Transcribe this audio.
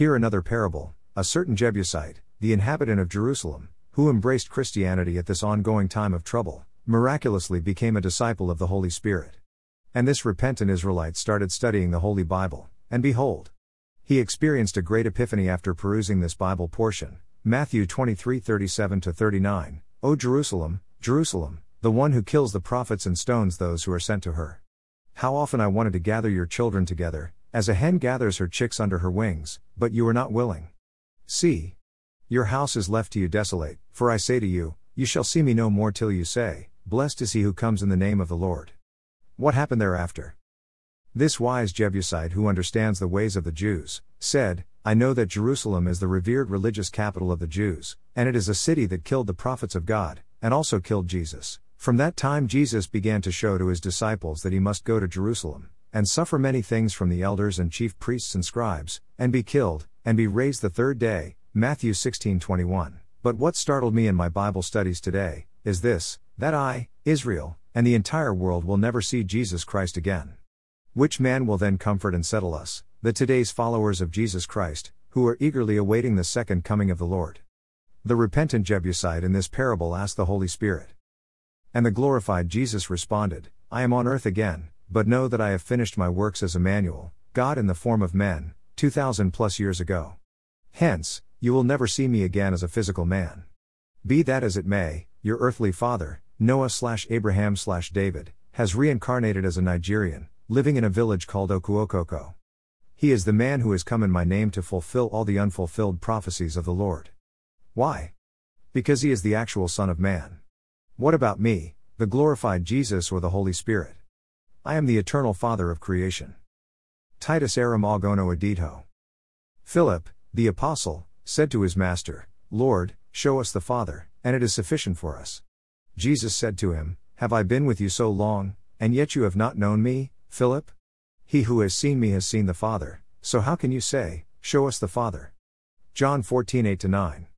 Here another parable a certain Jebusite, the inhabitant of Jerusalem, who embraced Christianity at this ongoing time of trouble, miraculously became a disciple of the Holy Spirit. And this repentant Israelite started studying the Holy Bible, and behold, he experienced a great epiphany after perusing this Bible portion. Matthew 23 37 39. O Jerusalem, Jerusalem, the one who kills the prophets and stones those who are sent to her. How often I wanted to gather your children together, as a hen gathers her chicks under her wings, but you are not willing. See. Your house is left to you desolate, for I say to you, you shall see me no more till you say, Blessed is he who comes in the name of the Lord. What happened thereafter? This wise Jebusite who understands the ways of the Jews, said, I know that Jerusalem is the revered religious capital of the Jews, and it is a city that killed the prophets of God, and also killed Jesus. From that time Jesus began to show to his disciples that he must go to Jerusalem, and suffer many things from the elders and chief priests and scribes, and be killed, and be raised the third day. Matthew 16:21. But what startled me in my Bible studies today is this, that I, Israel, and the entire world will never see Jesus Christ again. Which man will then comfort and settle us, the today's followers of Jesus Christ, who are eagerly awaiting the second coming of the Lord? The repentant Jebusite in this parable asked the Holy Spirit. And the glorified Jesus responded, I am on earth again, but know that I have finished my works as Emmanuel, God in the form of men, 2000 plus years ago. Hence, you will never see me again as a physical man. Be that as it may, your earthly father, Noah slash Abraham slash David, has reincarnated as a Nigerian, living in a village called Okuokoko. He is the man who has come in my name to fulfill all the unfulfilled prophecies of the Lord. Why? Because he is the actual Son of Man. What about me, the glorified Jesus or the Holy Spirit? I am the eternal Father of creation. Titus Aram Agono Adito. Philip, the apostle, said to his master, Lord, show us the Father, and it is sufficient for us. Jesus said to him, Have I been with you so long, and yet you have not known me, Philip? He who has seen me has seen the Father, so how can you say, Show us the Father? John 14 8 9.